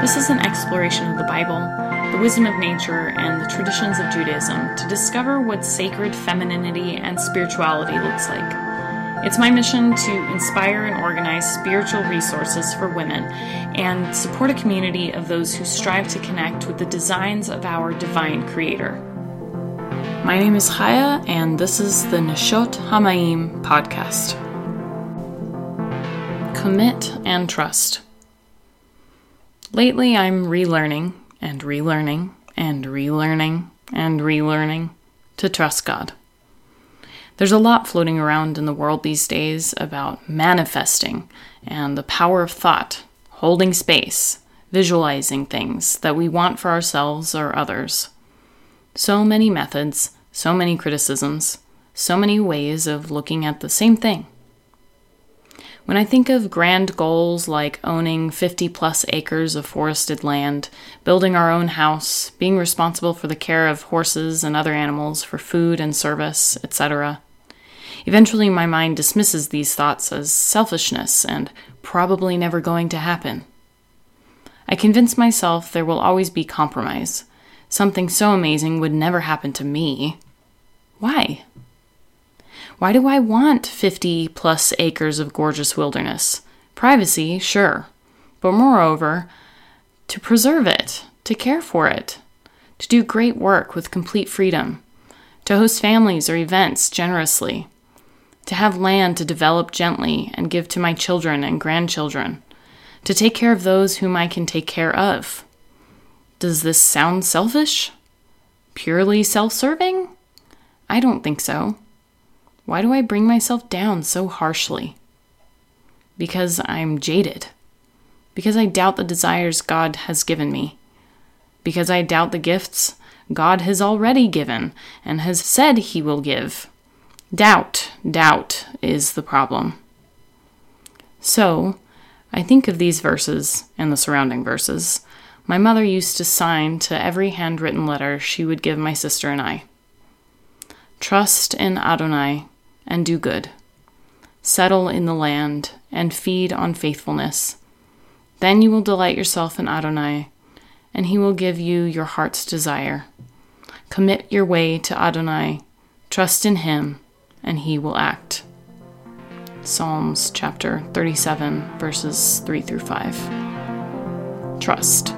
This is an exploration of the Bible, the wisdom of nature, and the traditions of Judaism to discover what sacred femininity and spirituality looks like. It's my mission to inspire and organize spiritual resources for women and support a community of those who strive to connect with the designs of our divine Creator. My name is Chaya, and this is the Neshot HaMayim podcast. Commit and trust. Lately, I'm relearning and relearning and relearning and relearning to trust God. There's a lot floating around in the world these days about manifesting and the power of thought, holding space, visualizing things that we want for ourselves or others. So many methods, so many criticisms, so many ways of looking at the same thing. When I think of grand goals like owning 50 plus acres of forested land, building our own house, being responsible for the care of horses and other animals for food and service, etc., eventually my mind dismisses these thoughts as selfishness and probably never going to happen. I convince myself there will always be compromise. Something so amazing would never happen to me. Why? Why do I want 50 plus acres of gorgeous wilderness? Privacy, sure. But moreover, to preserve it, to care for it, to do great work with complete freedom, to host families or events generously, to have land to develop gently and give to my children and grandchildren, to take care of those whom I can take care of. Does this sound selfish? Purely self serving? I don't think so. Why do I bring myself down so harshly? Because I'm jaded. Because I doubt the desires God has given me. Because I doubt the gifts God has already given and has said He will give. Doubt, doubt is the problem. So, I think of these verses and the surrounding verses. My mother used to sign to every handwritten letter she would give my sister and I. Trust in Adonai and do good. Settle in the land and feed on faithfulness. Then you will delight yourself in Adonai, and he will give you your heart's desire. Commit your way to Adonai, trust in him, and he will act. Psalms chapter 37, verses 3 through 5. Trust.